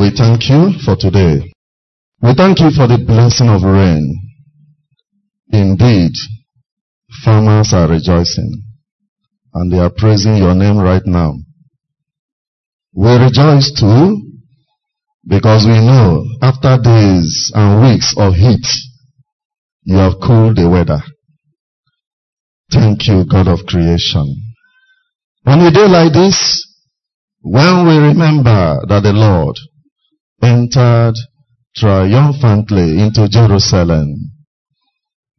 We thank you for today. We thank you for the blessing of rain. Indeed, farmers are rejoicing and they are praising your name right now. We rejoice too because we know after days and weeks of heat, you have cooled the weather. Thank you, God of creation. On a day like this, when we remember that the Lord entered triumphantly into Jerusalem,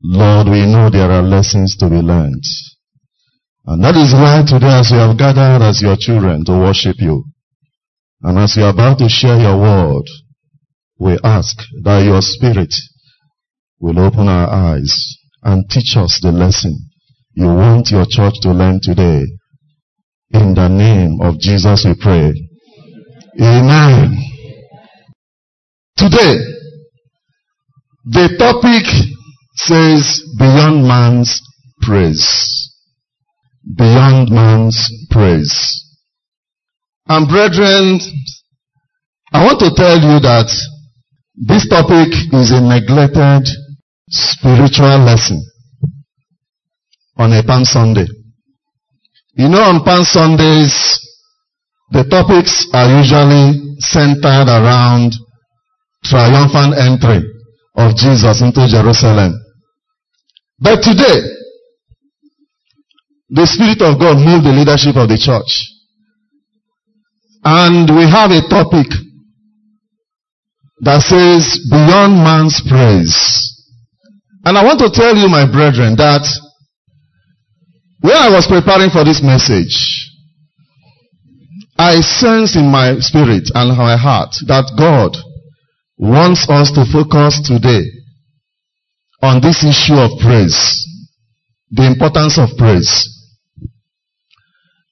Lord, we know there are lessons to be learned. And that is why today as we have gathered as your children to worship you, and as we are about to share your word, we ask that your spirit will open our eyes and teach us the lesson you want your church to learn today. In the name of Jesus we pray. Amen. Today, the topic says beyond man's praise. Beyond man's praise. And brethren, I want to tell you that this topic is a neglected spiritual lesson on a Palm Sunday. You know, on Palm Sundays, the topics are usually centered around triumphant entry of Jesus into Jerusalem. But today, the Spirit of God moved the leadership of the church and we have a topic that says beyond man's praise. And I want to tell you, my brethren, that when I was preparing for this message, I sense in my spirit and my heart that God wants us to focus today on this issue of praise, the importance of praise.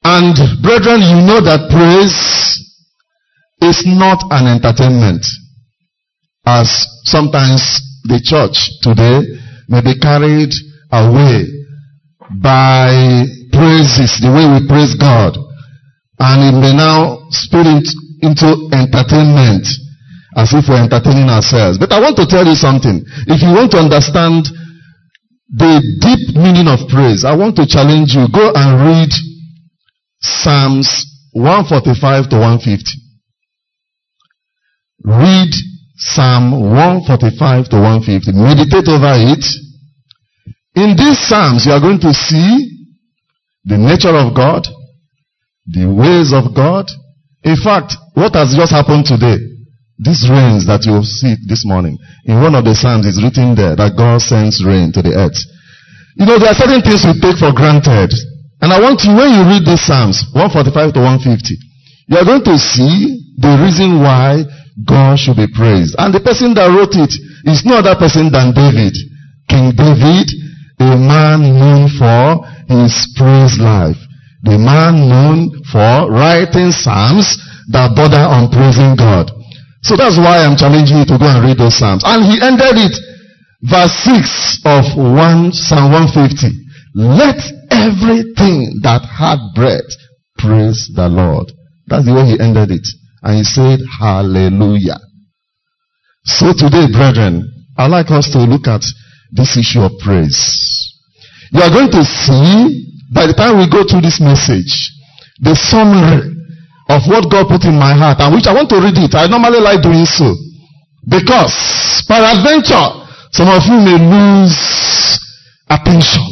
And brethren, you know that praise is not an entertainment. As sometimes the church today may be carried away by praises, the way we praise God. And it may now spill into entertainment as if we're entertaining ourselves. But I want to tell you something. If you want to understand the deep meaning of praise, I want to challenge you. Go and read Psalms 145 to 150. Read Psalm 145 to 150. Meditate over it. In these Psalms, you are going to see the nature of God, the ways of God. In fact, what has just happened today? These rains that you see this morning. In one of the Psalms, it's written there that God sends rain to the earth. You know, there are certain things we take for granted. And I want you, when you read these Psalms, 145 to 150, you are going to see the reason why God should be praised. And the person that wrote it is no other person than David. King David, a man known for his praise life. The man known for writing Psalms that border on praising God. So that's why I'm challenging you to go and read those Psalms. And he ended it, verse 6 of 1 Psalm 150. Let everything that had breath praise the Lord. That's the way he ended it. And he said, Hallelujah. So today, brethren, I'd like us to look at this issue of praise. You are going to see, by the time we go through this message, the summary of what God put in my heart, and which I want to read it. I normally like doing so. Because, peradventure, some of you may lose attention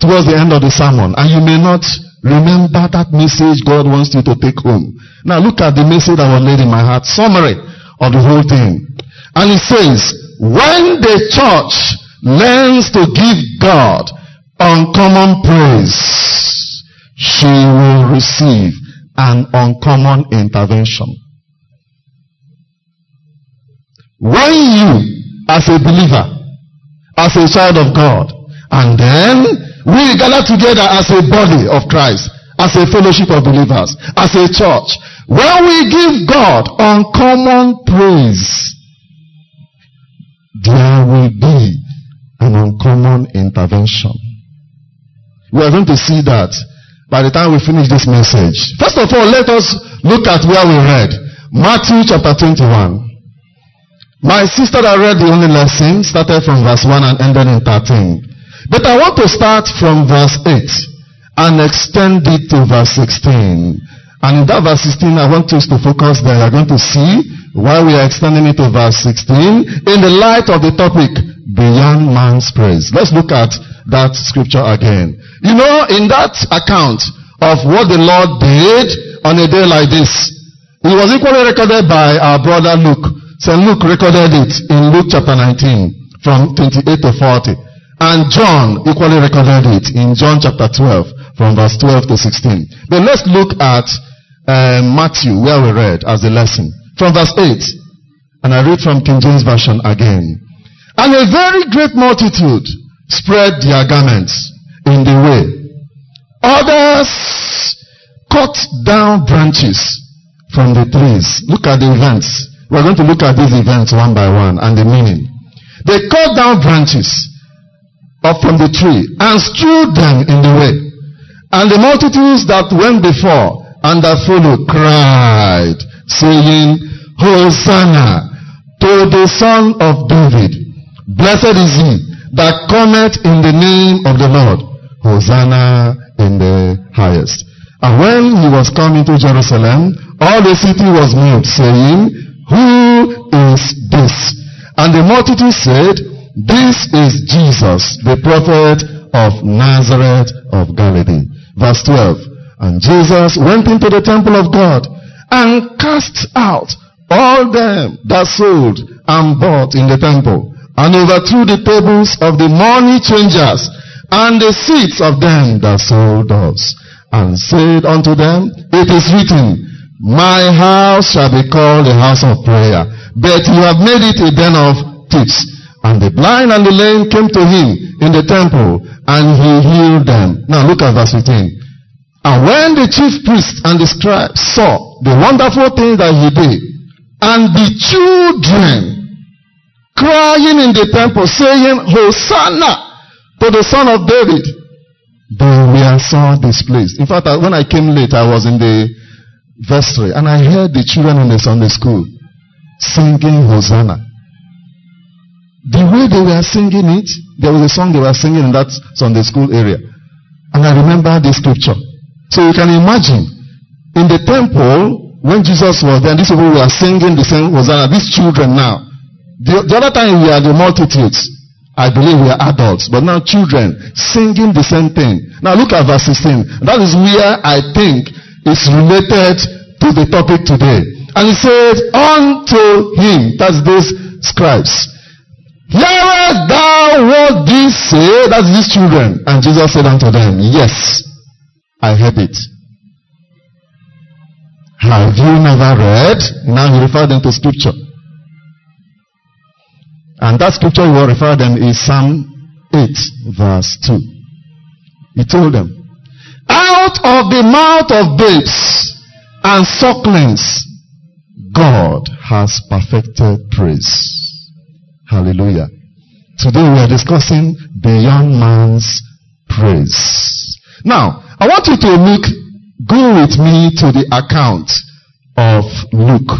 towards the end of the sermon and you may not remember that message God wants you to take home. Now look at the message that was laid in my heart, summary of the whole thing. And it says, when the church learns to give God uncommon praise, she will receive an uncommon intervention. When you, as a believer, as a child of God, and then we gather together as a body of Christ, as a fellowship of believers, as a church. When we give God uncommon praise, there will be an uncommon intervention. We are going to see that by the time we finish this message. First of all, let us look at where we read. Matthew chapter 21. My sister that read the only lesson started from verse 1 and ended in 13. But I want to start from verse 8 and extend it to verse 16. And in that verse 16, I want us to focus there. You're going to see why we are extending it to verse 16 in the light of the topic, beyond man's praise. Let's look at that scripture again. You know, in that account of what the Lord did on a day like this, it was equally recorded by our brother Luke. St. Luke recorded it in Luke chapter 19 from 28 to 40. And John equally recorded it in John chapter 12 from verse 12 to 16. But let's look at uh, Matthew where we read as a lesson from verse 8. And I read from King James Version again. And a very great multitude spread their garments in the way. Others cut down branches from the trees. Look at the events we're going to look at these events one by one and the meaning. They cut down branches up from the tree and strewed them in the way. And the multitudes that went before and that followed cried, saying, Hosanna to the Son of David. Blessed is he that cometh in the name of the Lord. Hosanna in the highest. And when he was coming to Jerusalem, all the city was moved, saying, who is this? And the multitude said, This is Jesus, the prophet of Nazareth of Galilee. Verse 12. And Jesus went into the temple of God and cast out all them that sold and bought in the temple and overthrew the tables of the money changers and the seats of them that sold us, and said unto them, It is written, my house shall be called a house of prayer, but you have made it a den of thieves. And the blind and the lame came to him in the temple, and he healed them. Now look at verse 15. And when the chief priests and the scribes saw the wonderful things that he did, and the children crying in the temple, saying, Hosanna to the son of David, they were so displeased. In fact, when I came late, I was in the vestry And I heard the children in the Sunday school singing Hosanna. The way they were singing it, there was a song they were singing in that Sunday school area. And I remember the scripture. So you can imagine, in the temple, when Jesus was there, these people were singing the same Hosanna, these children now. The, the other time we are the multitudes. I believe we are adults, but now children singing the same thing. Now look at verse 16. That is where I think is related to the topic today. And he said, unto him, that's those scribes, hearest thou what these say? That's these children. And Jesus said unto them, yes, I heard it. Have you never read? Now he referred them to scripture. And that scripture he will refer them is Psalm 8 verse 2. He told them, out of the mouth of babes and sucklings, God has perfected praise. Hallelujah. Today we are discussing the young man's praise. Now, I want you to look, go with me to the account of Luke.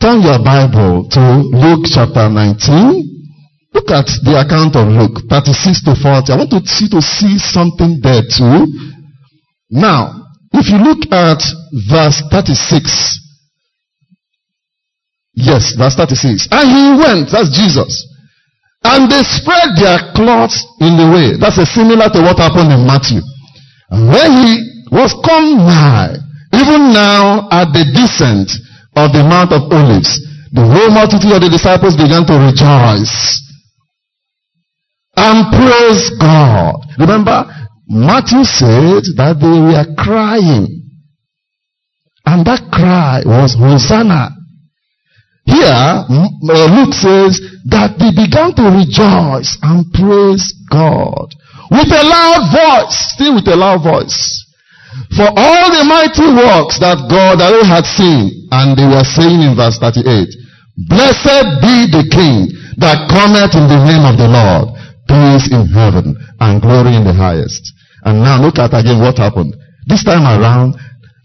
Turn your Bible to Luke chapter 19. Look at the account of Luke 36 to 40. I want to see to see something there too. Now, if you look at verse 36, yes, verse 36, and he went, that's Jesus, and they spread their cloths in the way. That's a similar to what happened in Matthew. And when he was come nigh, even now at the descent of the Mount of Olives, the whole multitude of the disciples began to rejoice and praise God. Remember, Matthew said that they were crying. And that cry was Hosanna. Here, uh, Luke says that they began to rejoice and praise God with a loud voice, still with a loud voice, for all the mighty works that God had seen. And they were saying in verse 38, Blessed be the King that cometh in the name of the Lord peace in heaven and glory in the highest. And now look at again what happened. This time around,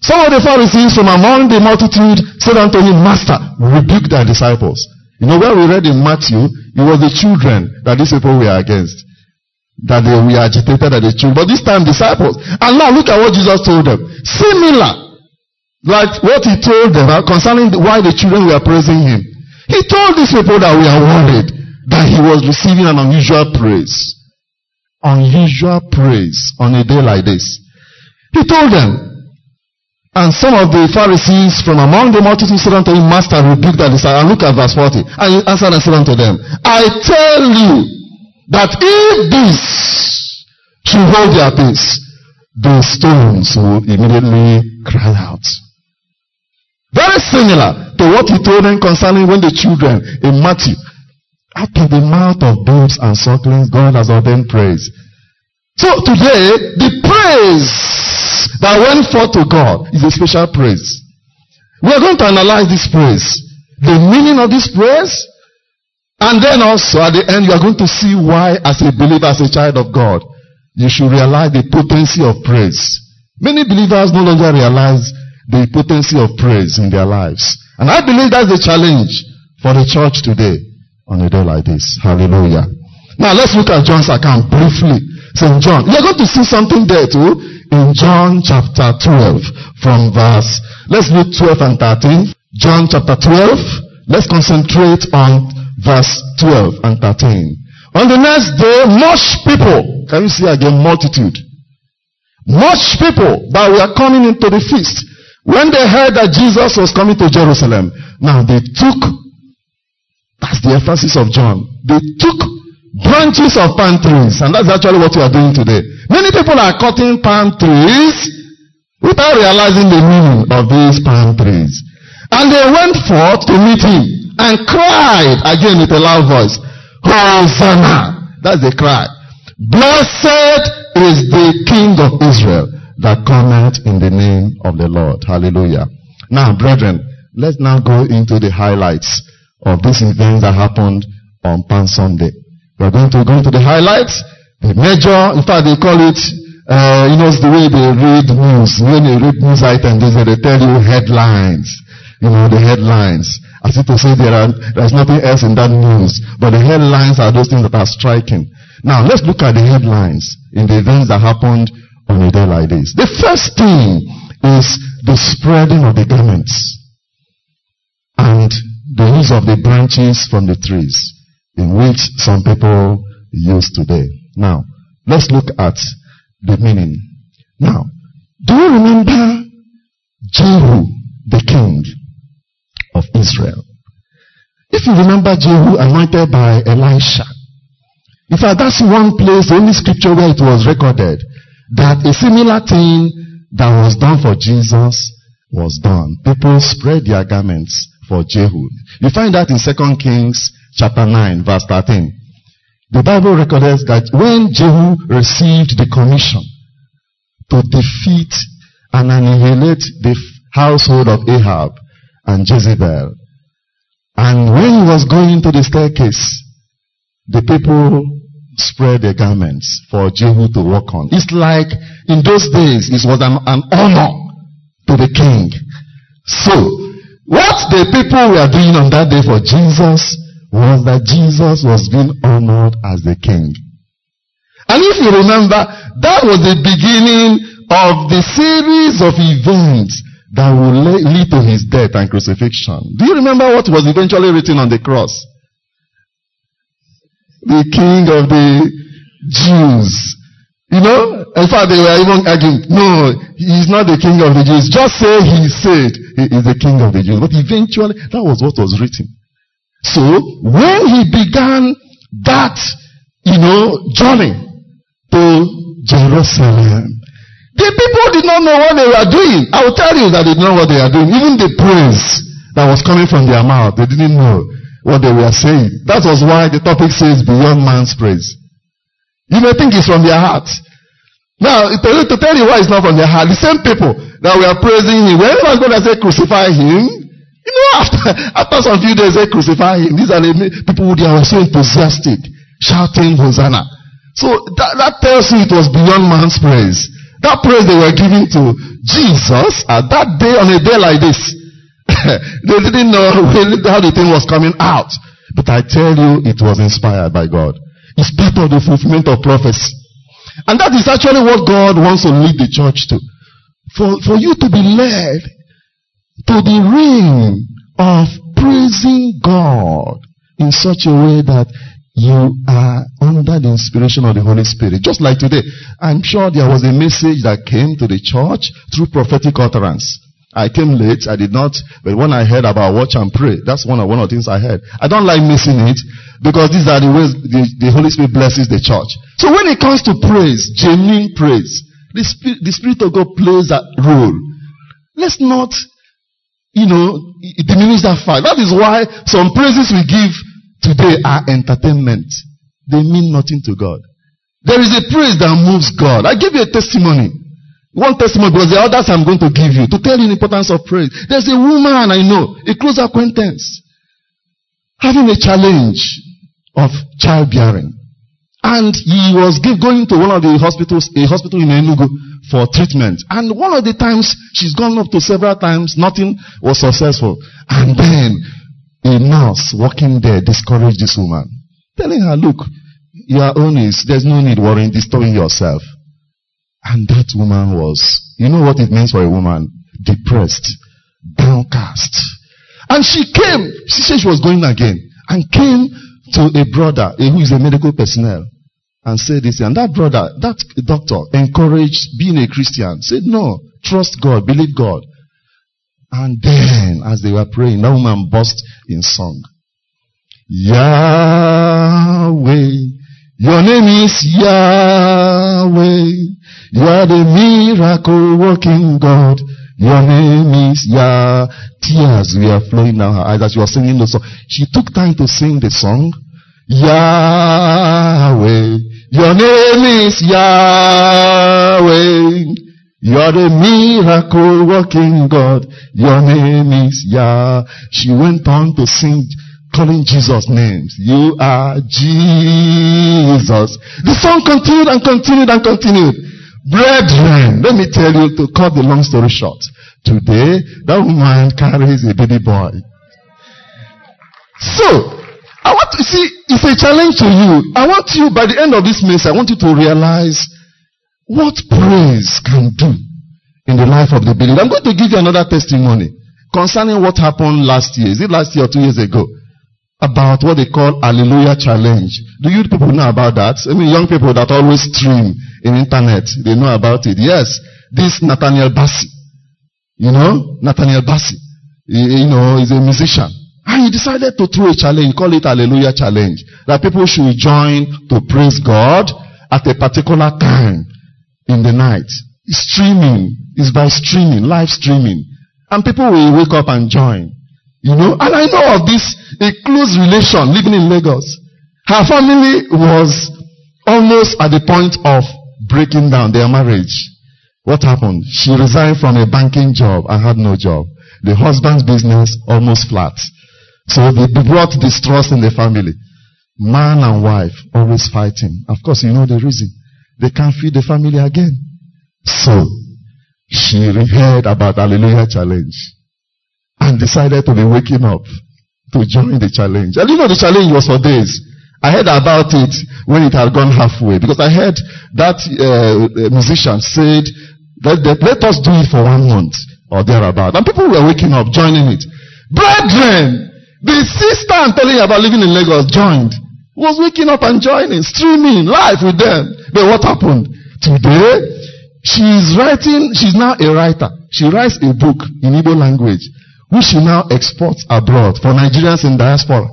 Some of the Pharisees from among the multitude said unto him, Master, rebuke thy disciples. You know, where we read in Matthew, it was the children that these people were against. That they were agitated at the children. But this time, disciples. And now look at what Jesus told them. Similar. Like what he told them uh, concerning why the children were praising him. He told these people that we are worried that he was receiving an unusual praise. Unusual praise on a day like this. He told them, and some of the Pharisees from among the multitude said unto him, Master, rebuke that disciple. And look at verse 40. And he answered and said unto them, I tell you that if this should hold their peace, the stones will immediately cry out. Very similar to what he told them concerning when the children in Matthew, out of the mouth of babes and sucklings, God has ordained praise. So today, the praise that went forth to God is a special praise. We are going to analyze this praise, the meaning of this praise, and then also at the end you are going to see why as a believer, as a child of God, you should realize the potency of praise. Many believers no longer realize the potency of praise in their lives. And I believe that's the challenge for the church today on a day like this. Hallelujah. Now let's look at John's account briefly. St. John. You're going to see something there too in John chapter 12 from verse, let's read 12 and 13. John chapter 12. Let's concentrate on verse 12 and 13. On the next day, much people, can you see again multitude? Much people that were coming into the feast. When they heard that Jesus was coming to Jerusalem, now they took, that's the emphasis of John, they took branches of palm trees. And that's actually what we are doing today. Many people are cutting palm trees without realizing the meaning of these palm trees. And they went forth to meet him and cried again with a loud voice, Hosanna! That's the cry. Blessed is the King of Israel that cometh in the name of the Lord. Hallelujah. Now, brethren, let's now go into the highlights of this event that happened on Palm Sunday. We're going to go into the highlights, the major, in fact they call it, uh, you know, the way they read news. When they read news items, they tell you headlines. You know, the headlines. As if to say there are, there's nothing else in that news. But the headlines are those things that are striking. Now, let's look at the headlines in the events that happened on a day like this. The first thing is the spreading of the garments and the use of the branches from the trees in which some people use today. Now, let's look at the meaning. Now, do you remember Jehu, the king of Israel? If you remember Jehu anointed by Elisha, in fact, that's one place, the only scripture where it was recorded that a similar thing that was done for Jesus was done. People spread their garments for Jehu. You find that in 2 Kings chapter 9, verse 13. The Bible records that when Jehu received the commission to defeat and annihilate the household of Ahab and Jezebel, and when he was going to the staircase, the people spread their garments for Jehu to walk on. It's like in those days, it was an, an honor to the king. So, what the people were doing on that day for Jesus was that Jesus was being honored as the king. And if you remember, that was the beginning of the series of events that will lead to his death and crucifixion. Do you remember what was eventually written on the cross? The king of the Jews. You know, in fact, they were even arguing, no, he is not the king of the Jews. Just say he said he is the king of the Jews. But eventually, that was what was written. So, when he began that, you know, journey to Jerusalem, the people did not know what they were doing. I will tell you that they did not know what they were doing. Even the praise that was coming from their mouth, they didn't know what they were saying. That was why the topic says beyond man's praise. You may think it's from their heart. Now, to, tell you why it's not from their heart, the same people that were praising him, when was going to say crucify him, you know, after, after some few days, they crucify him. These are the people who they are so enthusiastic, shouting Hosanna. So that, that tells you it was beyond man's praise That praise they were giving to Jesus at that day on a day like this. they didn't know really how the thing was coming out. But I tell you, it was inspired by God. It's part of the fulfillment of prophecy. And that is actually what God wants to lead the church to. For, for you to be led to the ring of praising God in such a way that you are under the inspiration of the Holy Spirit. Just like today. I'm sure there was a message that came to the church through prophetic utterance. I came late. I did not, but when I heard about watch and pray, that's one of, one of the things I heard. I don't like missing it because these are the ways the, the Holy Spirit blesses the church. So when it comes to praise, genuine praise, the Spirit, the Spirit of God plays that role. Let's not, you know, diminish that fact. That is why some praises we give today are entertainment. They mean nothing to God. There is a praise that moves God. I give you a testimony. One testimony because the others I'm going to give you to tell you the importance of praise. There's a woman I know, a close acquaintance, having a challenge of childbearing. And he was give, going to one of the hospitals, a hospital in Enugu for treatment. And one of the times, she's gone up to several times, nothing was successful. And then a nurse working there discouraged this woman, telling her, look, your own is, there's no need worrying, disturbing yourself. And that woman was, you know what it means for a woman? Depressed, downcast. And she came, she said she was going again, and came to a brother who is a medical personnel and said this. And that brother, that doctor encouraged being a Christian, said, no, trust God, believe God. And then, as they were praying, that woman burst in song. Yahweh, your name is Yahweh. You are the miracle working God. Your name is Yah. Tears were flowing down her eyes as she was singing the song. She took time to sing the song. Yahweh. Your name is Yahweh. You're the miracle working God. Your name is Yah. She went on to sing calling Jesus names. You are Jesus. The song continued and continued and continued. Brethren, let me tell you to cut the long story short. Today, that woman carries a baby boy. So, I want to see, it's a challenge to you. I want you, by the end of this message, I want you to realize what praise can do in the life of the believer. I'm going to give you another testimony concerning what happened last year. Is it last year or two years ago? About what they call Hallelujah Challenge. Do you people know about that? I mean, young people that always stream in internet. They know about it. Yes, this Nathaniel Bassey. You know, Nathaniel Bassey. You know, he's a musician. And he decided to throw a challenge, call it Hallelujah Challenge. That people should join to praise God at a particular time in the night. Streaming is by streaming, live streaming. And people will wake up and join. You know, and I know of this, a close relation living in Lagos. Her family was almost at the point of breaking down their marriage. What happened? She resigned from a banking job and had no job. The husband's business almost flat. So they brought distrust in the family. Man and wife always fighting. Of course, you know the reason. They can't feed the family again. So she heard about Hallelujah Challenge and decided to be waking up to join the challenge. And you know the challenge was for days. I heard about it when it had gone halfway because I heard that uh, musician said, let, let us do it for one month or thereabout. And people were waking up, joining it. Brethren, the sister I'm telling you about living in Lagos joined, was waking up and joining, streaming live with them. But what happened? Today, she's writing, she's now a writer. She writes a book in Igbo language, which she now exports abroad for Nigerians in diaspora.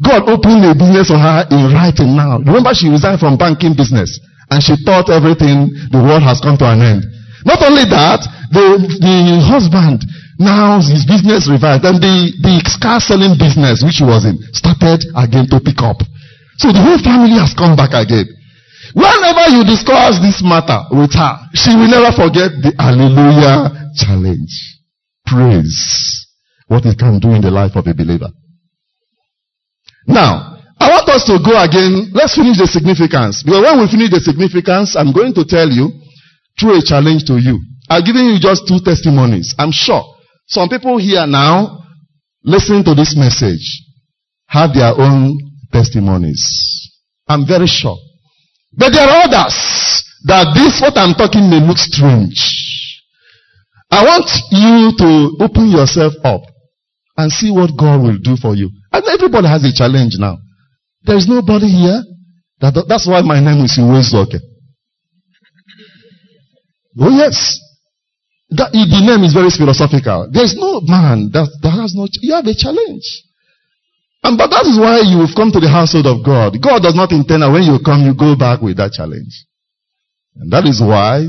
God opened a business for her in writing now. Remember she resigned from banking business and she thought everything, the world has come to an end. Not only that, the, the husband, now his business revived and the, the car selling business which he was in started again to pick up. So the whole family has come back again. Whenever you discuss this matter with her, she will never forget the hallelujah challenge. Praise what it can do in the life of a believer. Now, I want us to go again. Let's finish the significance. Because when we finish the significance, I'm going to tell you through a challenge to you. I've given you just two testimonies. I'm sure some people here now listening to this message have their own testimonies. I'm very sure. But there are others that this, what I'm talking may look strange. I want you to open yourself up and see what God will do for you. And everybody has a challenge now. There is nobody here. That, that's why my name is Uwaezuoke. Oh yes. That, the name is very philosophical. There's no man that, that has no, you have a challenge. And but that is why you've come to the household of God. God does not intend that when you come, you go back with that challenge. And that is why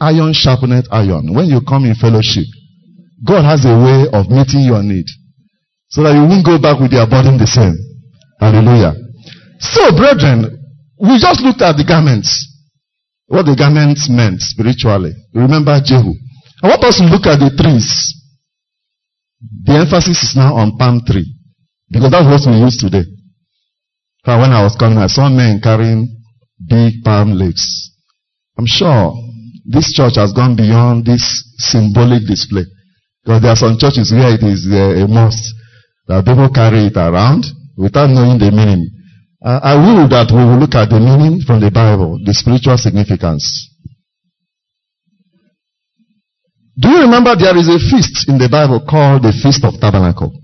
iron sharpeneth iron. When you come in fellowship, God has a way of meeting your need. So that you won't go back with your burden the same. Hallelujah. So, brethren, we just looked at the garments. What the garments meant spiritually. Remember Jehu. I want us to look at the trees. The emphasis is now on palm tree. Because that's what we use today. When I was coming, I saw men carrying big palm leaves. I'm sure this church has gone beyond this symbolic display. Because there are some churches where it is uh, a must that people carry it around without knowing the meaning. Uh, I will that we will look at the meaning from the Bible, the spiritual significance. Do you remember there is a feast in the Bible called the Feast of Tabernacle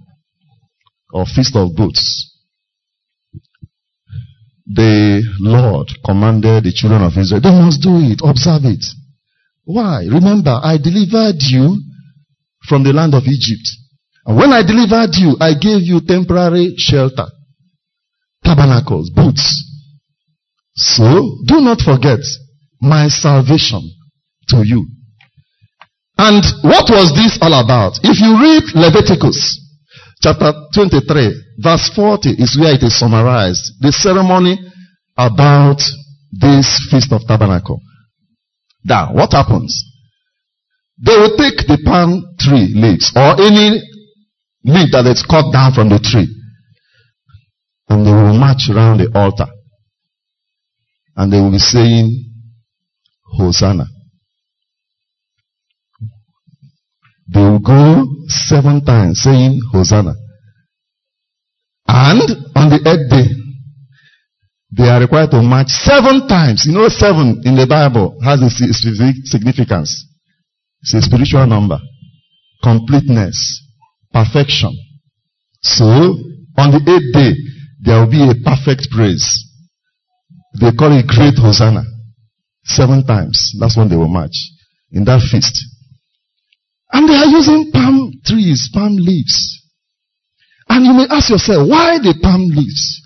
or Feast of Booths? The Lord commanded the children of Israel, they must do it, observe it. Why? Remember, I delivered you from the land of Egypt. And when I delivered you, I gave you temporary shelter tabernacles, booths. So, do not forget my salvation to you. And what was this all about? If you read Leviticus chapter 23, verse 40 is where it is summarized. The ceremony about this Feast of Tabernacle. Now, what happens? They will take the palm tree leaves or any leaf that is cut down from the tree and they will march around the altar. And they will be saying, Hosanna. They will go seven times saying Hosanna. And on the eighth day, they are required to march seven times. You know, seven in the Bible has a specific significance. It's a spiritual number. Completeness. Perfection. So, on the eighth day, there will be a perfect praise. They call it great Hosanna. Seven times. That's when they will march in that feast. And they are using palm trees, palm leaves. And you may ask yourself, why the palm leaves?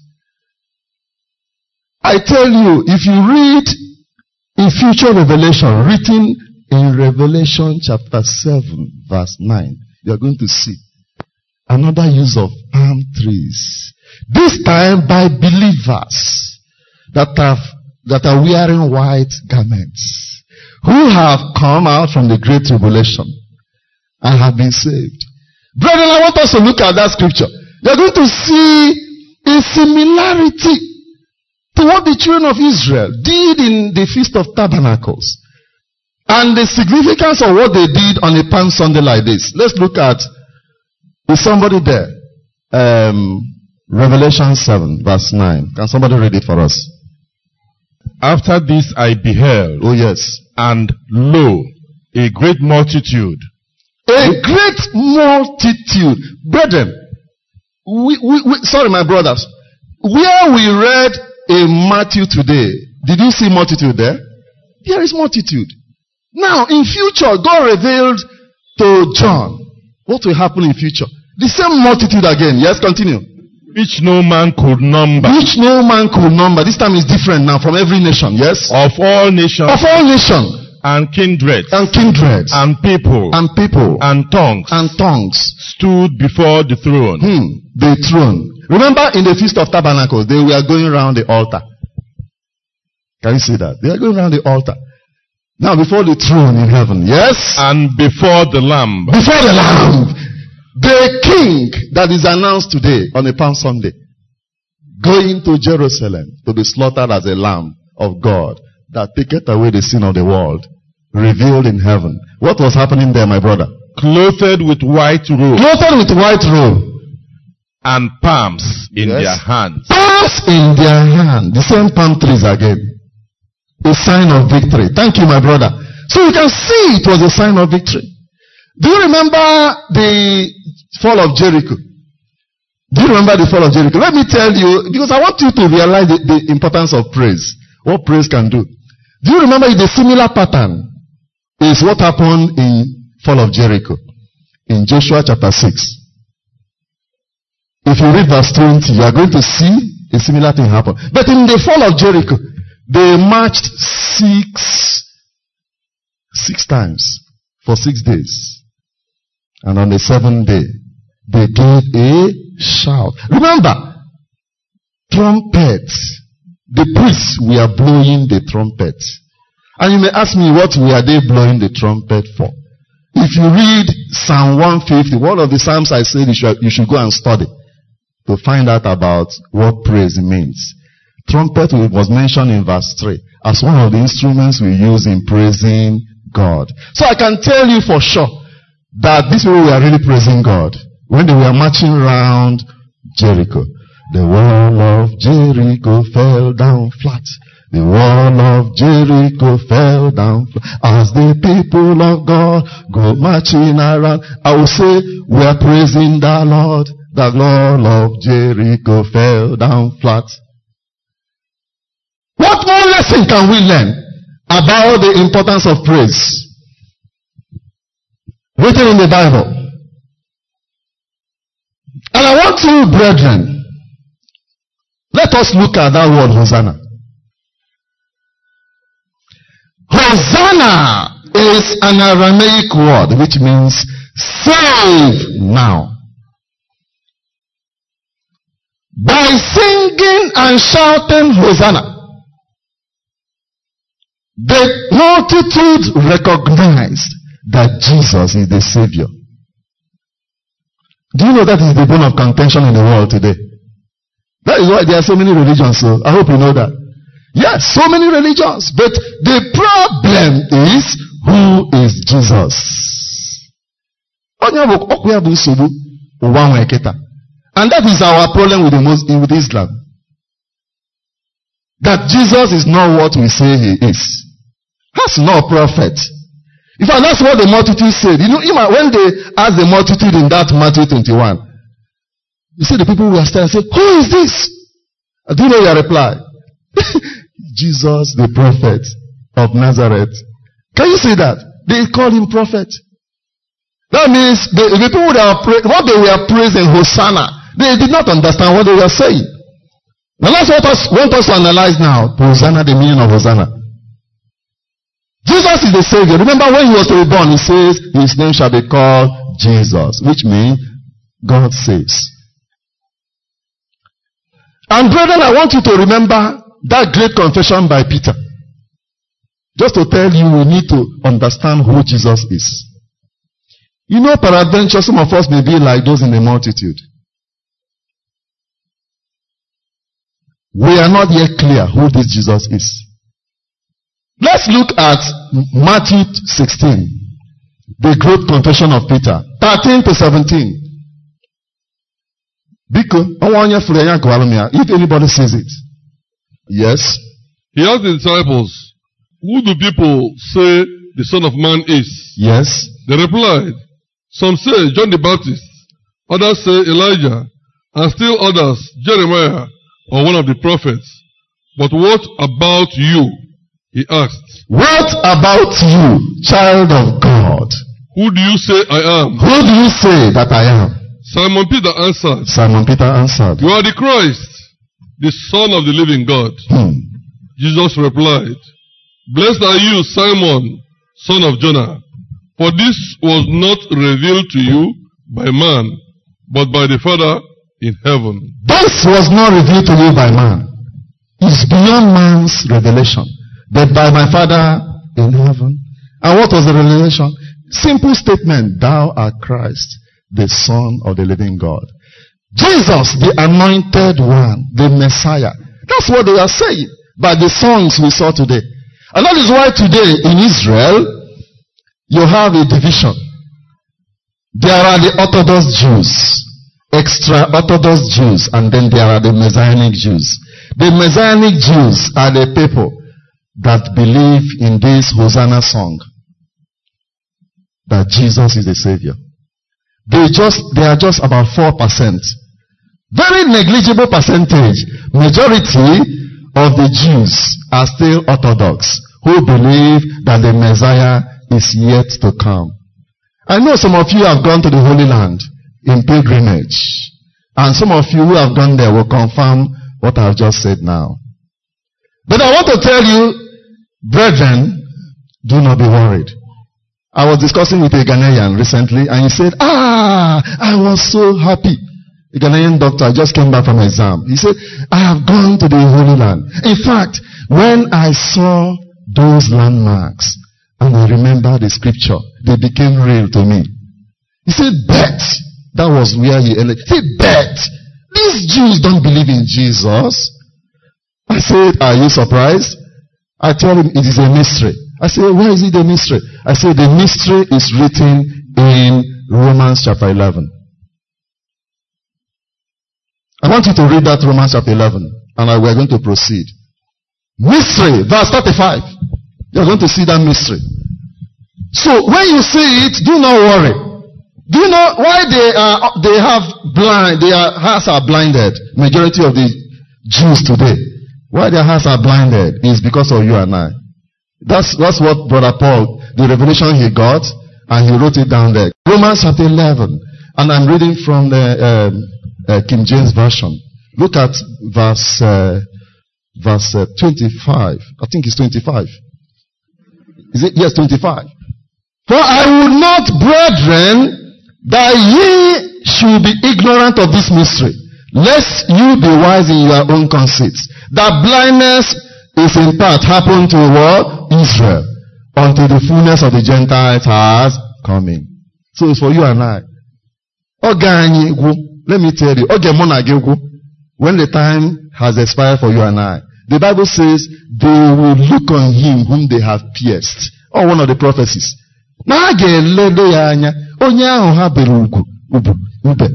I tell you, if you read in future revelation written in Revelation chapter 7 verse 9, you're going to see another use of palm trees. This time by believers that have, that are wearing white garments, who have come out from the great tribulation and have been saved. Brethren, I want us to look at that scripture. You're going to see a similarity to what the children of Israel did in the Feast of Tabernacles. And the significance of what they did on a Palm Sunday like this. Let's look at, is somebody there? Um, Revelation 7, verse 9. Can somebody read it for us? After this I beheld. Oh, yes. And lo, a great multitude. A great multitude. Brethren, we, we, we, sorry, my brothers. Where we read in Matthew today, did you see multitude there? There is multitude. Now, in future, God revealed to John what will happen in future. The same multitude again. Yes, continue. Which no man could number. Which no man could number. This time is different now from every nation. Yes? Of all nations. Of all nations. And kindreds. And kindreds. And people. And people. And tongues. And tongues. Stood before the throne. Hmm. The throne. Remember in the Feast of Tabernacles, they were going around the altar. Can you see that? They are going around the altar. Now before the throne in heaven. Yes? And before the Lamb. Before the Lamb. The king that is announced today on a Palm Sunday, going to Jerusalem to be slaughtered as a lamb of God that taketh away the sin of the world, revealed in heaven. What was happening there, my brother? Clothed with white robe Clothed with white robe, and palms in Yes. their hands. palms in their hand, the same palm trees again. A sign of victory. Thank you, my brother. So you can see it was a sign of victory. Do you remember the fall of Jericho? Do you remember the fall of Jericho? Let me tell you, because I want you to realize the, the importance of praise. What praise can do. Do you remember the similar pattern is what happened in fall of Jericho in Joshua chapter 6. If you read verse 20, you are going to see a similar thing happen. But in the fall of Jericho, they marched six, six times for six days. And on the seventh day, they gave a shout. Remember, trumpets. The priests were blowing the trumpet. And you may ask me, what were they blowing the trumpet for? If you read Psalm 150, one of the Psalms I said you should, you should go and study to find out about what praise means. Trumpet was mentioned in verse 3 as one of the instruments we use in praising God. So I can tell you for sure that this these people were really praising God when they were marching around Jericho. The wall of Jericho fell down flat. The wall of Jericho fell down. As the people of God go marching around, I will say, we are praising the Lord. The wall of Jericho fell down flat. What more lesson can we learn about the importance of praise? Written in the Bible. And I want you, brethren, let us look at that word Hosanna. Hosanna is an Aramaic word which means save now. By singing and shouting Hosanna, the multitude recognized that Jesus is the Savior. Do you know that is the bone of contention in the world today? That is why there are so many religions, so I hope you know that. Yes, so many religions, but the problem is who is Jesus? And that is our problem with, the Mus- with Islam. That Jesus is not what we say he is. That's not a prophet. In fact, that's what the multitude said. You know, when they asked the multitude in that Matthew 21, you see the people were staring and say, Who is this? Do you know your reply? Jesus, the prophet of Nazareth. Can you see that? They called him prophet. That means the, the people that are pra- what they were praising Hosanna, they did not understand what they were saying. Now that's what us want us to analyze now. Hosanna, the meaning of Hosanna. Jesus is the Savior. Remember when he was to be born, he says, His name shall be called Jesus, which means God saves. And brethren, I want you to remember that great confession by Peter. Just to tell you, we need to understand who Jesus is. You know, peradventure, some of us may be like those in the multitude. We are not yet clear who this Jesus is. Let's look at Matthew 16, the great confession of Peter, 13 to 17. Biko, if anybody says it. Yes. He asked the disciples, Who do people say the Son of Man is? Yes. They replied, Some say John the Baptist, others say Elijah, and still others Jeremiah or one of the prophets. But what about you? He asked, What about you, child of God? Who do you say I am? Who do you say that I am? Simon Peter answered, Simon Peter answered. You are the Christ, the Son of the living God. Hmm. Jesus replied, Blessed are you, Simon, son of Jonah, for this was not revealed to you by man, but by the Father in heaven. This was not revealed to you by man. It's beyond man's revelation. But by my Father in heaven. And what was the revelation? Simple statement. Thou art Christ, the Son of the living God. Jesus, the anointed one, the Messiah. That's what they are saying by the songs we saw today. And that is why today in Israel, you have a division. There are the Orthodox Jews, extra Orthodox Jews, and then there are the Messianic Jews. The Messianic Jews are the people that believe in this Hosanna song that Jesus is the Savior. They just, they are just about 4%. Very negligible percentage. Majority of the Jews are still Orthodox who believe that the Messiah is yet to come. I know some of you have gone to the Holy Land in pilgrimage. And some of you who have gone there will confirm what I've just said now. But I want to tell you, brethren, do not be worried. I was discussing with a Ghanaian recently and he said, ah, I was so happy. A Ghanaian doctor just came back from exam. He said, I have gone to the Holy Land. In fact, when I saw those landmarks and I remember the scripture, they became real to me. He said, bet. That was where he He said, bet. These Jews don't believe in Jesus. I said, are you surprised? I told him it is a mystery. I said, why is it a mystery? I said, the mystery is written in Romans chapter 11. I want you to read that Romans chapter 11 and we're going to proceed. Mystery, verse 35. You're going to see that mystery. So when you see it, do not worry. Do you know why they are, they have blind, their hearts are blinded? Majority of the Jews today. Why their hearts are blinded is because of you and I. That's, that's what Brother Paul, the revelation he got, and he wrote it down there. Romans chapter 11. And I'm reading from the um, uh, King James Version. Look at verse, uh, verse uh, 25. I think it's 25. Is it? Yes, 25. For I would not, brethren, that ye should be ignorant of this mystery, lest you be wise in your own conceits. That blindness is in part happened to what? Israel. Until the fullness of the Gentiles has come in. So it's for you and I. Let me tell you. When the time has expired for you and I, the Bible says they will look on him whom they have pierced. Or one of the prophecies. Na a ga-eledo ugwu ube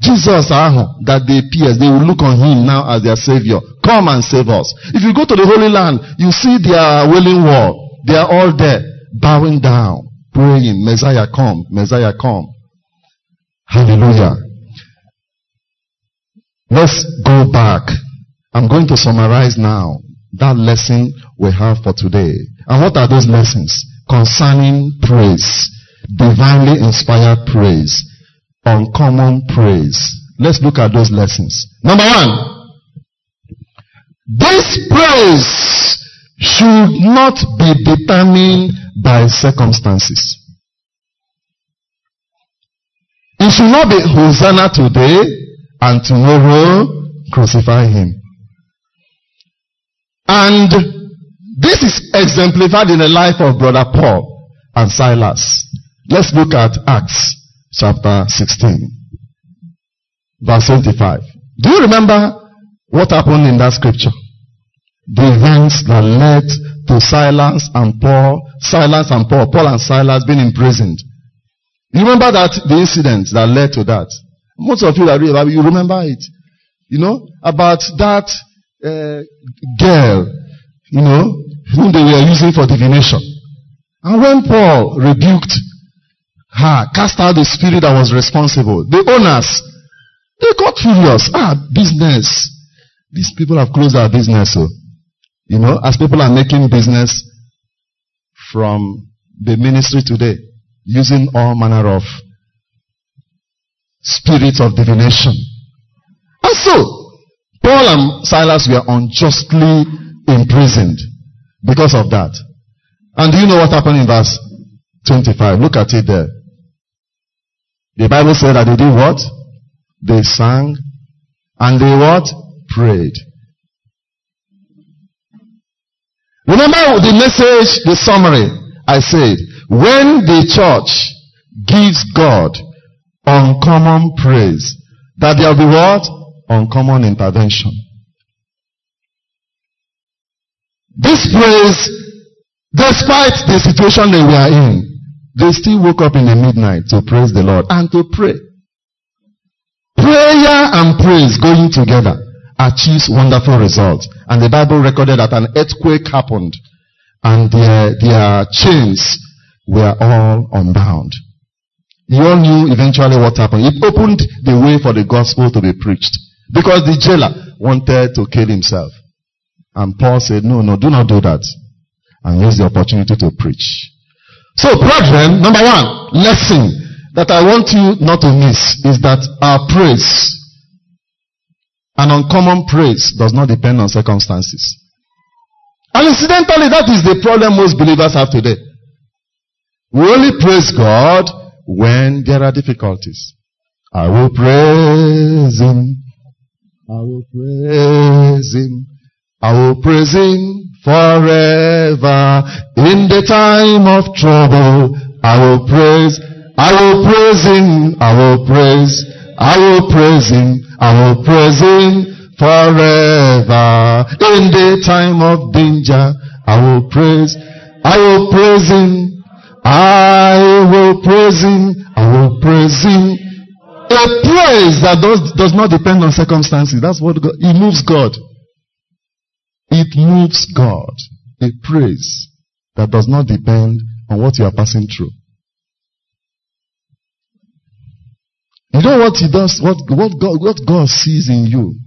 Jesus that they pierced, they will look on him now as their savior. Come and save us. If you go to the Holy Land, you see their wailing wall. They are all there, bowing down, praying, Messiah come, Messiah come. Hallelujah. Let's go back. I'm going to summarize now that lesson we have for today. And what are those lessons? Concerning praise. Divinely inspired praise uncommon praise. Let's look at those lessons. Number one, this praise should not be determined by circumstances. It should not be Hosanna today and tomorrow crucify him. And this is exemplified in the life of brother Paul and Silas. Let's look at Acts chapter 16, verse 25. Do you remember what happened in that scripture? The events that led to Silas and Paul, Silas and Paul, Paul and Silas being imprisoned. You remember that, the incident that led to that? Most of you that read about it, you remember it. You know, about that uh, girl, you know, whom they were using for divination. And when Paul rebuked her, cast out the spirit that was responsible. The owners, they got furious. Ah, business. These people have closed our business. So, you know, as people are making business from the ministry today, using all manner of spirits of divination. And so, Paul and Silas were unjustly imprisoned because of that. And do you know what happened in verse 25? Look at it there. The Bible said that they did what? They sang and they what? Prayed. Remember the message, the summary I said. When the church gives God uncommon praise, that there will be what? Uncommon intervention. This praise Despite the situation they were in, they still woke up in the midnight to praise the Lord and to pray. Prayer and praise going together achieves wonderful results. And the Bible recorded that an earthquake happened and their, their chains were all unbound. You all knew eventually what happened. It opened the way for the gospel to be preached. Because the jailer wanted to kill himself. And Paul said, no, no, do not do that. And use the opportunity to preach. So, brethren, number one, lesson that I want you not to miss is that our praise, an uncommon praise, does not depend on circumstances. And incidentally, that is the problem most believers have today. We only praise God when there are difficulties. I will praise Him. I will praise Him. I will praise Him forever. In the time of trouble, I will praise. I will praise Him. I will praise. I will praise Him. I will praise Him forever. In the time of danger, I will praise. I will praise Him. I praise him. I will praise him. A praise that does, does not depend on circumstances. That's what God, it moves God. It moves God. A praise that does not depend on what you are passing through. You know what he does? What, what, God, what God sees in you?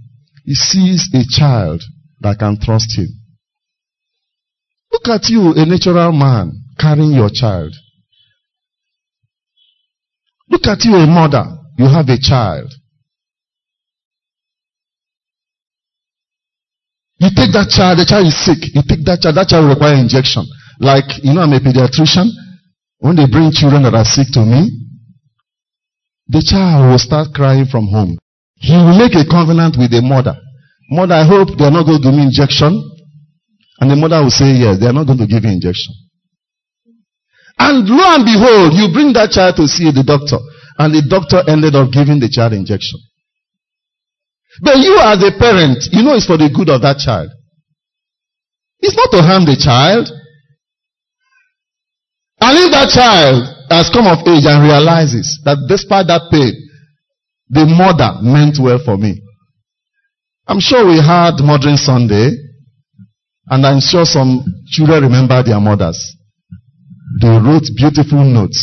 He sees a child that can trust him. Look at you, a natural man carrying your child. Look at you, a mother. You have a child. You take that child, the child is sick. You take that child, that child will require injection. Like, you know, I'm a pediatrician. When they bring children that are sick to me, the child will start crying from home. He will make a covenant with the mother. Mother, I hope they are not going to give me injection. And the mother will say, yes, they are not going to give you injection. And lo and behold, you bring that child to see the doctor. And the doctor ended up giving the child injection. But you as a parent, you know it's for the good of that child. It's not to harm the child. And if that child has come of age and realizes that despite that pain, the mother meant well for me. I'm sure we had Mothering Sunday, and I'm sure some children remember their mothers. They wrote beautiful notes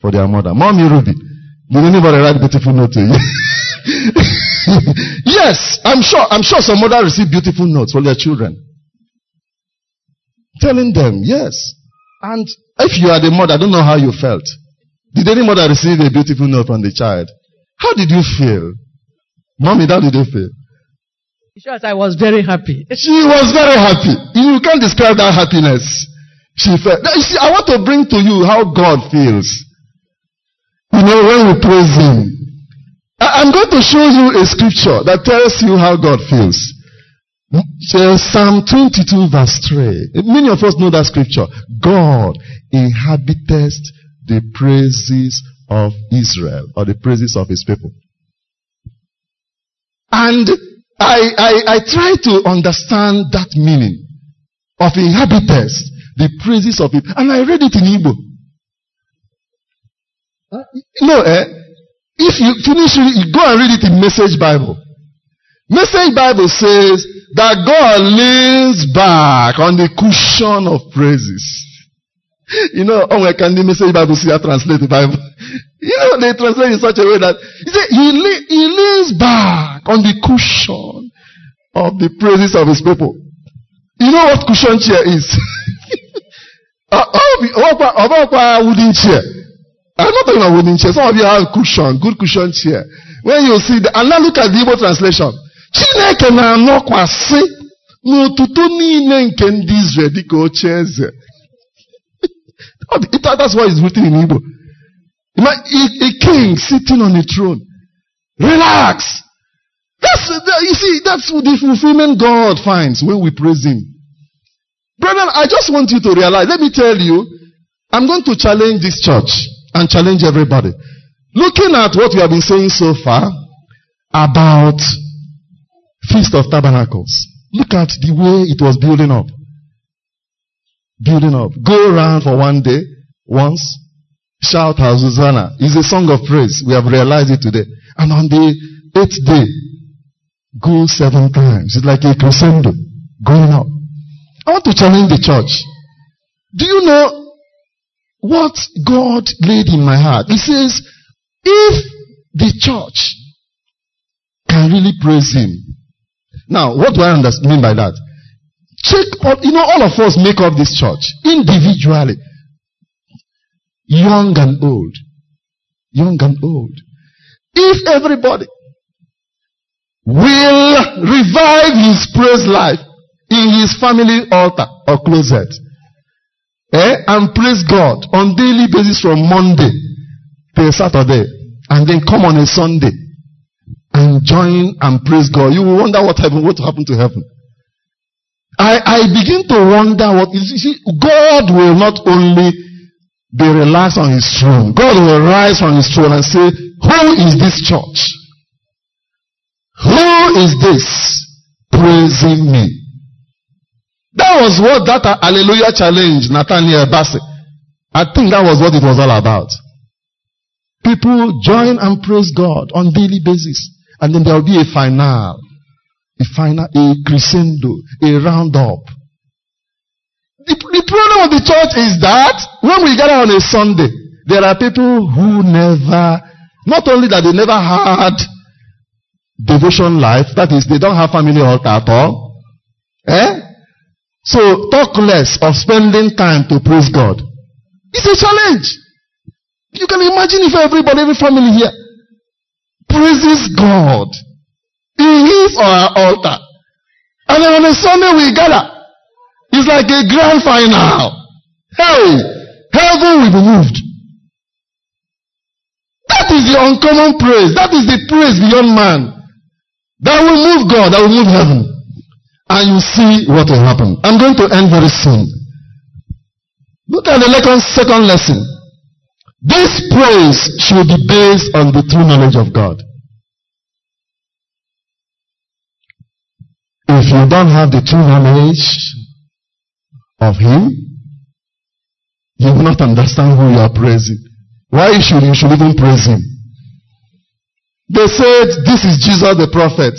for their mother. Mommy Ruby, did anybody write beautiful note to eh? you? yes, I'm sure, I'm sure some mother received beautiful notes from their children. Telling them, yes. And if you are the mother, I don't know how you felt. Did any mother receive a beautiful note from the child? How did you feel? Mommy, how did you feel? Sure, I was very happy. She was very happy. You can't describe that happiness. She felt. You see, I want to bring to you how God feels. You know, when we praise Him. I'm going to show you a scripture that tells you how God feels. Psalm 22 verse 3. Many of us know that scripture. God inhabiteth the praises of Israel or the praises of his people. And I, I, I try to understand that meaning of inhabitants the praises of it. And I read it in Igbo. No, eh? If you finish reading, you go and read it in Message Bible. Message Bible says that God leans back on the cushion of praises. You know, oh, I can the Message Bible see I translate the Bible. You know, they translate in such a way that he, say, he, leans back on the cushion of the praises of his people. You know what cushion chair is? Ọbakwa wooden chair. I'm not talking about wooden chair. Some of you have cushion, good cushion chair. When you see the, and now look at the Igbo translation. Chineke na-anọkwasị n'ụtụtụ niile nke ndị Israel dịka oche eze. That's why it's written in Igbo. A, king sitting on a throne. Relax. That's, you see, that's the fulfillment God finds when we praise Him. Brethren, I just want you to realize, let me tell you, I'm going to challenge this church and challenge everybody. Looking at what we have been saying so far about Feast of Tabernacles, look at the way it was building up. Building up. Go around for one day, once, shout Hosanna. It's a song of praise. We have realized it today. And on the eighth day, go seven times. It's like a crescendo going up. I want to challenge the church. Do you know what God laid in my heart? He says, if the church can really praise Him. Now, what do I mean by that? Check out, you know, all of us make up this church individually. Young and old. Young and old. If everybody will revive his praise life in his family altar or closet, eh, and praise God on daily basis from Monday till Saturday, and then come on a Sunday and join and praise God, you will wonder what happened, what happened to heaven. I, I begin to wonder what you see, God will not only be relaxed on his throne, God will rise from his throne and say, Who is this church? Who is this praising me? That was what that hallelujah challenge Nathaniel Bassey. I think that was what it was all about. People join and praise God on daily basis. And then there will be a final a final, a crescendo, a roundup. The, the problem of the church is that when we gather on a Sunday, there are people who never, not only that they never had devotion life, that is, they don't have family altar at all. Eh? So talk less of spending time to praise God. It's a challenge. You can imagine if everybody, every family here praises God in his or her altar. And then on a Sunday we gather. It's like a grand final. Hey, heaven will be moved. That is the uncommon praise. That is the praise beyond man. That will move God, that will move heaven. And you see what will happen. I'm going to end very soon. Look at the second lesson. This praise should be based on the true knowledge of God. If you don't have the true knowledge of Him, you will not understand who you are praising. Why should you should even praise Him? They said, This is Jesus the prophet.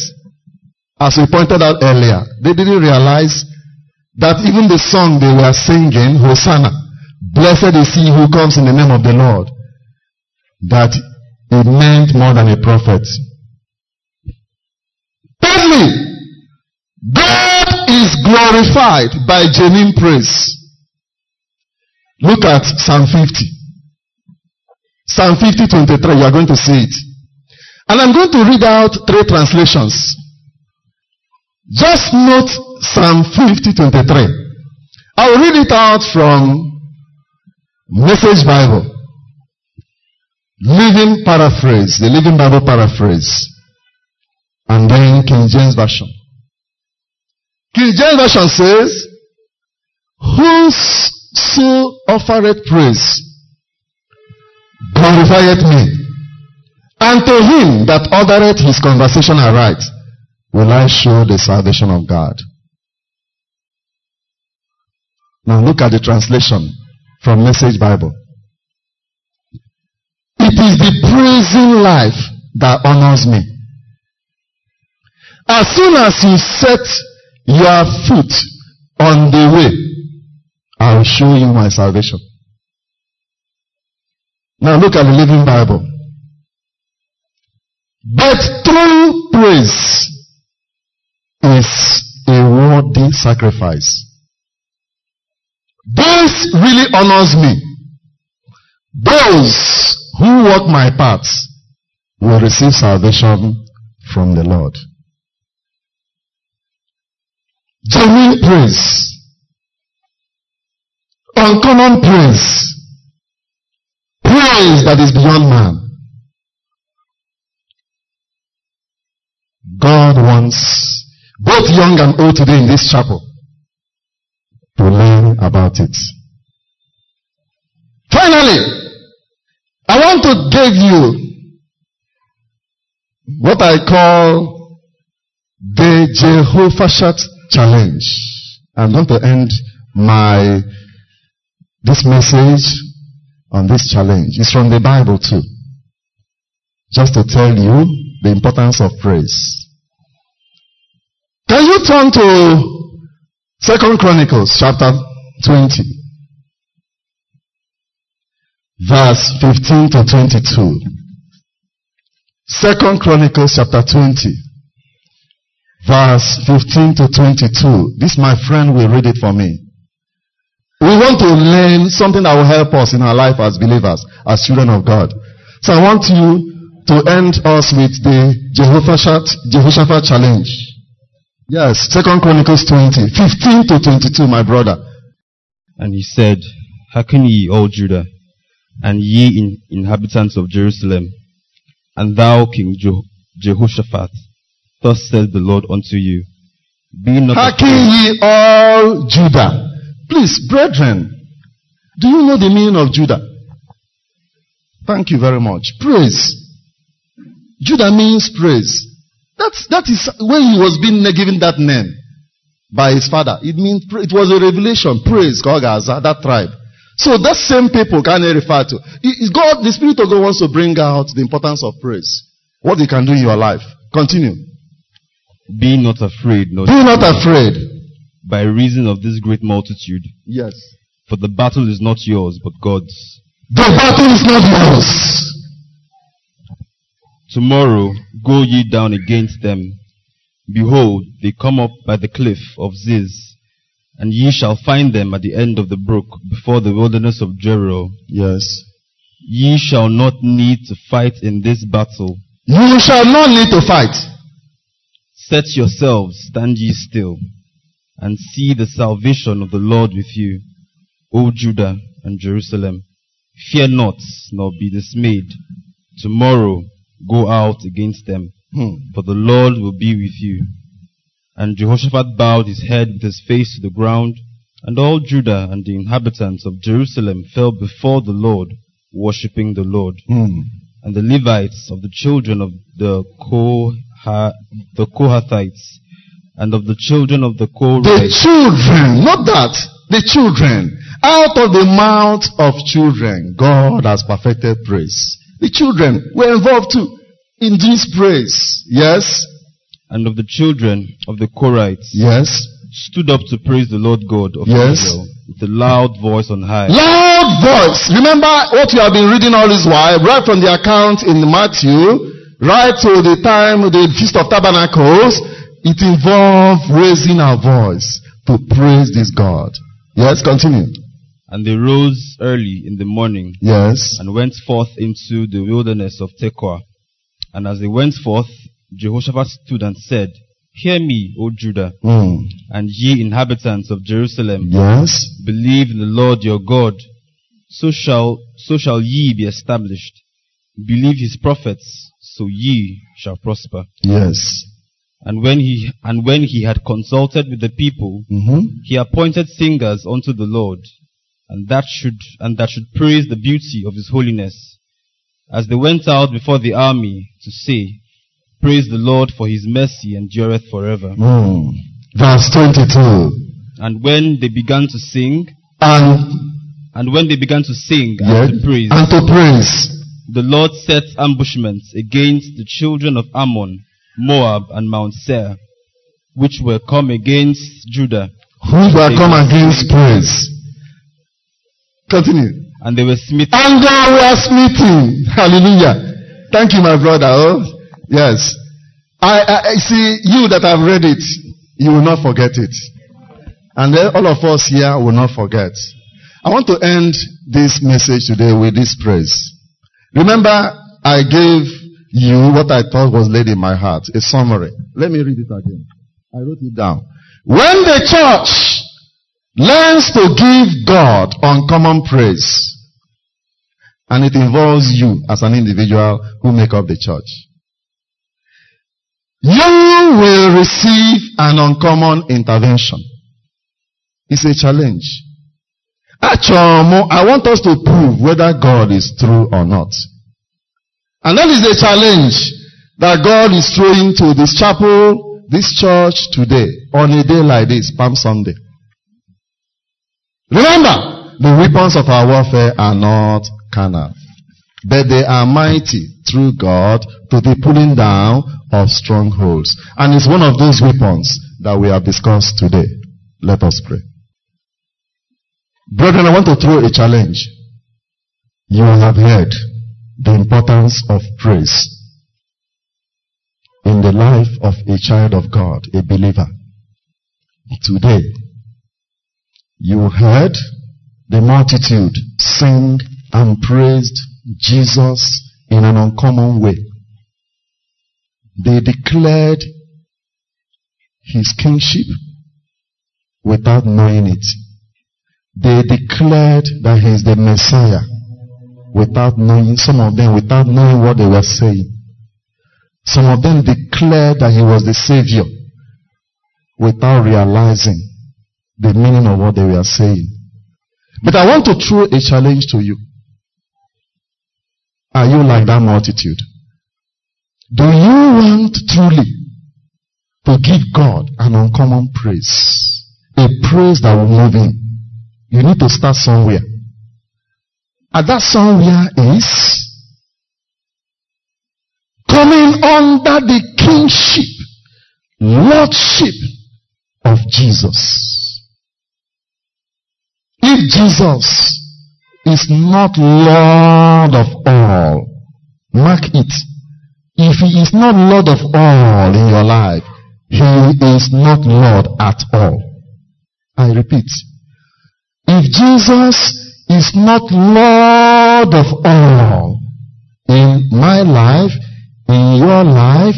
As we pointed out earlier, they didn't realize that even the song they were singing, Hosanna, blessed is he who comes in the name of the Lord, that it meant more than a prophet. Me, God is glorified by genuine praise. Look at Psalm 50. Psalm 50, 23. You are going to see it. And I'm going to read out three translations. Just note Psalm 50, 23. I'll read it out from Message Bible. Living paraphrase, the Living Bible paraphrase. And then King James Version. King James Version says, Whoso offereth praise glorifieth me, and to him that ordereth his conversation aright will I show the salvation of God. Now look at the translation from Message Bible. It is the praising life that honors me. As soon as you set your foot on the way, I will show you my salvation. Now look at the Living Bible. But true praise is a worthy sacrifice. This really honors me. Those who walk my paths will receive salvation from the Lord. Genuine praise. Uncommon praise. Praise that is beyond man. God wants both young and old today in this chapel to learn about it. Finally, I want to give you what I call the Jehoshaphat challenge. I'm going to end my This message on this challenge is from the Bible too. Just to tell you the importance of praise. Can you turn to Second Chronicles chapter 20? Verse 15 to 22. Second Chronicles chapter 20. Verse 15 to 22. This my friend will read it for me. We want to learn something that will help us in our life as believers, as children of God. So I want you to end us with the Jehoshaphat, Jehoshaphat challenge. Yes, Second Chronicles 20, 15 to 22, my brother. And he said, Hearken ye, all Judah, and ye in, inhabitants of Jerusalem, and thou, King Je- Jehoshaphat, thus says the Lord unto you, Be not Hearken ye all Judah. Please, brethren, do you know the meaning of Judah? Thank you very much. Praise. Judah means praise. That's, that is when he was being given that name by his father. It means, it was a revelation. Praise God, Gaza, that tribe. So that same people can I refer to. It- God, the Spirit of God wants to bring out the importance of praise. What you can do in your life. Continue. Be not afraid, nor Be not afraid. by reason of this great multitude, Yes. for the battle is not yours, but God's. The battle is not yours. Tomorrow go ye down against them. Behold, they come up by the cliff of Ziz, and ye shall find them at the end of the brook before the wilderness of Jeruel. Yes. Ye shall not need to fight in this battle. You shall not need to fight. Set yourselves, stand ye still, and see the salvation of the Lord with you, O Judah and Jerusalem. Fear not, nor be dismayed. Tomorrow go out against them, Hmm. for the Lord will be with you. And Jehoshaphat bowed his head with his face to the ground, and all Judah and the inhabitants of Jerusalem fell before the Lord, worshipping the Lord. Hmm. And the Levites of the children of the, Koha, the Kohathites, and of the children of the Kohathites. The children, not that, the children. Out of the mouth of children, God has perfected praise. The children were involved too in this praise. Yes? and of the children of the Korhites, Yes? stood up to praise the Lord God of Yes. Israel with a loud voice on high. Loud voice. Remember what you have been reading all this while, right from the account in Matthew, right to the time of the Feast of Tabernacles. It involved raising our voice to praise this God. Yes, continue. And they rose early in the morning Yes. and went forth into the wilderness of Tekoa. And as they went forth, Jehoshaphat stood and said, Hear me, O Judah, Hmm. and ye inhabitants of Jerusalem. Yes. Believe in the Lord your God, so shall, so shall ye be established. Believe his prophets, so ye shall prosper. Yes. And when he, and when he had consulted with the people, hmm he appointed singers unto the Lord, and that should, and that should praise the beauty of his holiness. As they went out before the army to say, Praise the Lord for his mercy endureth forever. Hmm. Verse 22. And when they began to sing, And, and when they began to sing yes, and to praise, and to praise. the Lord set ambushments against the children of Ammon, Moab, and Mount Seir, which were come against Judah, Who will come against praise? Continue. and they were smitten. And they were smitten. Hallelujah. Thank you, my brother. Oh, yes. I, I, I see you that have read it. You will not forget it. And then all of us here will not forget. I want to end this message today with this praise. Remember, I gave you what I thought was laid in my heart, a summary. Let me read it again. I wrote it down. When the church learns to give God uncommon praise, and it involves you as an individual who make up the church. You will receive an uncommon intervention. It's a challenge. Actually, I want us to prove whether God is true or not. And that is a challenge that God is throwing to this chapel, this church today, on a day like this, Palm Sunday. Remember, the weapons of our warfare are not carnal, but they are mighty through God to the pulling down of strongholds. And it's one of those weapons that we have discussed today. Let us pray. Brethren, I want to throw a challenge. You have heard the importance of praise in the life of a child of God, a believer. Today, you heard the multitude sing and praised Jesus in an uncommon way. They declared his kingship without knowing it. They declared that he is the Messiah without knowing, some of them without knowing what they were saying. Some of them declared that he was the Savior without realizing the meaning of what they were saying. But I want to throw a challenge to you. Are you like that multitude? Do you want truly to give God an uncommon praise? A praise that will move him. You need to start somewhere. And that somewhere is coming under the kingship, lordship of Jesus. If Jesus is not Lord of all, mark it. If he is not Lord of all in your life, he is not Lord at all. I repeat. If Jesus is not Lord of all in my life, in your life,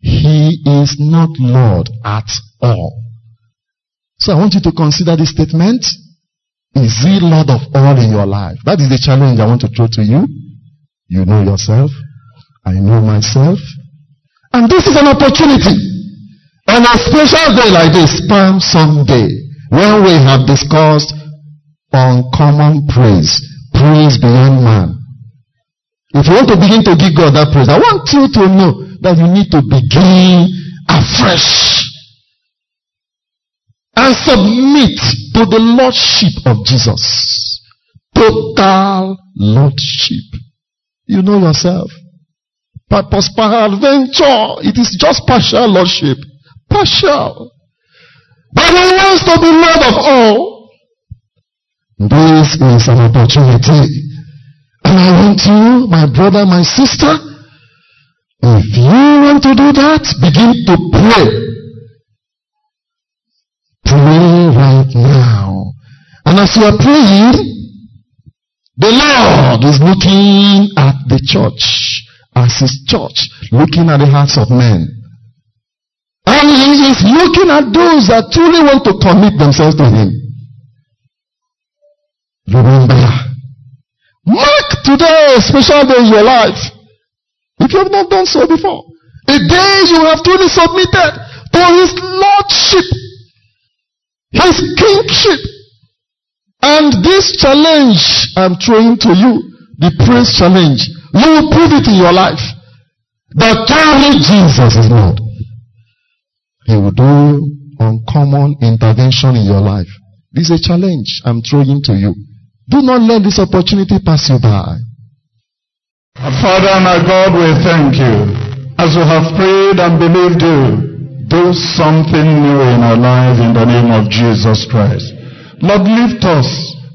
he is not Lord at all. So I want you to consider this statement. Is he Lord of all in your life? That is the challenge I want to throw to you. You know yourself. I know myself. And this is an opportunity. On a special day like this, Palm Sunday, when we have discussed uncommon praise, praise beyond man. If you want to begin to give God that praise, I want you to know that you need to begin afresh and submit to the Lordship of Jesus. Total Lordship. You know yourself. Purpose, adventure. It is just partial Lordship. Partial. But he wants to be Lord of all. This is an opportunity. And I want you, my brother, my sister, if you want to do that, begin to pray Pray right now. And as you are praying, the Lord is looking at the church as his church, looking at the hearts of men. And he is looking at those that truly want to commit themselves to him. Remember, mark today a special day in your life. If you have not done so before. A day you have truly submitted to his lordship his kingship. And this challenge I'm throwing to you, the praise challenge, you will prove it in your life. That only Jesus is Lord. He will do uncommon intervention in your life. This is a challenge I'm throwing to you. Do not let this opportunity pass you by. Father and our God, we thank you. As we have prayed and believed you, do something new in our life in the name of Jesus Christ. Lord, lift us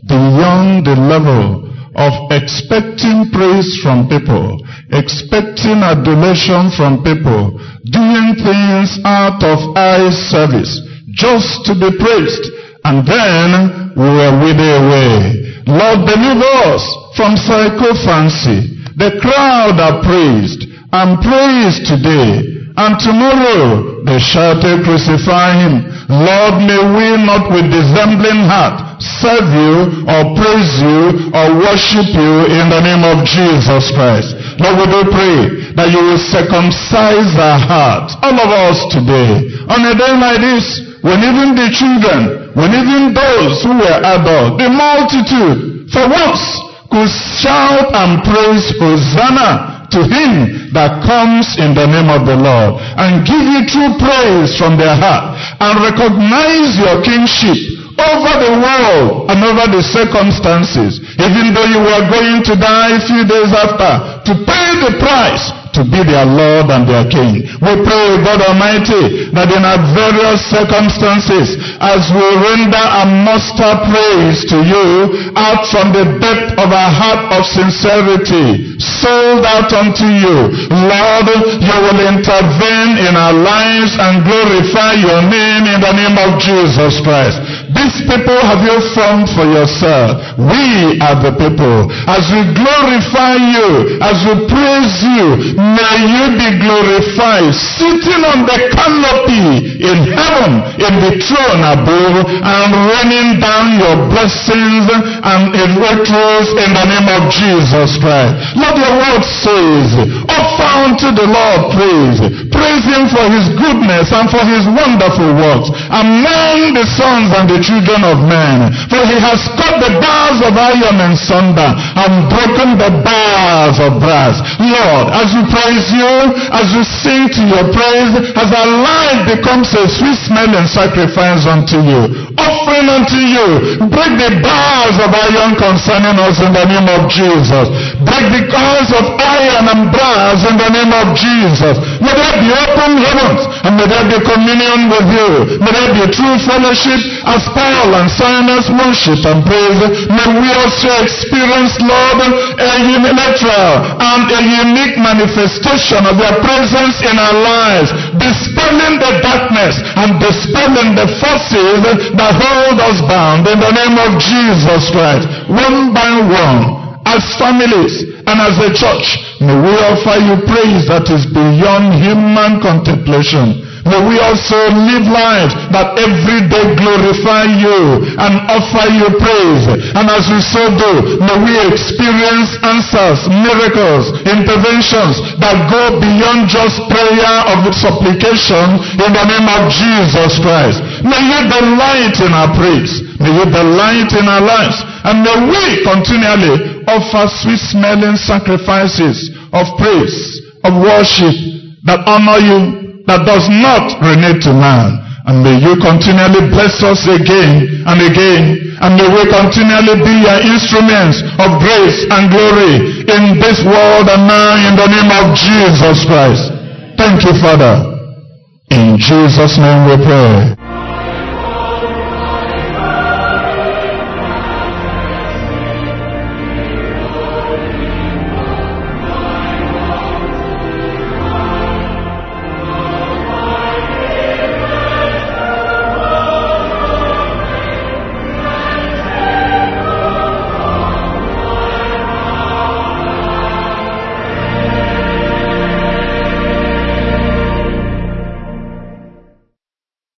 beyond the level of expecting praise from people, expecting adulation from people, doing things out of eye service, just to be praised, and then we are withered away. Lord, deliver us from sycophancy. The crowd are praised and praised today and tomorrow they shouted, Crucify him. Lord, may we not with dissembling heart serve you or praise you or worship you in the name of Jesus Christ. Lord, we do pray that you will circumcise our hearts, all of us today. On a day like this, when even the children, when even those who were adults, the multitude, for once could shout and praise Hosanna to him that comes in the name of the Lord and give you true praise from their heart and recognize your kingship. Over the world and over the circumstances, even though you were going to die a few days after, to pay the price to be their Lord and their King. We pray, God Almighty, that in our various circumstances, as we render a muster praise to you out from the depth of our heart of sincerity, sold out unto you, Lord, you will intervene in our lives and glorify your name in the name of Jesus Christ. These people have you formed for yourself. We are the people. As we glorify you, as we praise you, may you be glorified, sitting on the canopy in heaven, in the throne above, and raining down your blessings and in virtues in the name of Jesus Christ. Lord, your word says, offer unto the Lord praise. Praise him for his goodness and for his wonderful works among the sons and the children of men. For he has cut the bars of iron and sunder and broken the bars of brass. Lord, as we praise you, as we sing to your praise, as our life becomes a sweet smelling sacrifice unto you, offering unto you, break the bars of iron concerning us in the name of Jesus. Break the bars of iron and brass in the name of Jesus. May there be open heavens and may there be communion with you. May there be true fellowship as Paul and Silas worship and praise. May we also experience, Lord, a unilateral and a unique manifestation of your presence in our lives, dispelling the darkness and dispelling the forces that hold us bound in the name of Jesus Christ. One by one, as families and as a church, may we offer you praise that is beyond human contemplation. May we also live lives that every day glorify you and offer you praise. And as we so do, may we experience answers, miracles, interventions that go beyond just prayer of supplication in the name of Jesus Christ. May you delight in our praise. May you delight in our lives. And may we continually offer sweet smelling sacrifices of praise, of worship that honor you that does not relate to man. And may you continually bless us again and again. And may we continually be your instruments of grace and glory in this world and now in the name of Jesus Christ. Thank you, Father. In Jesus' name we pray.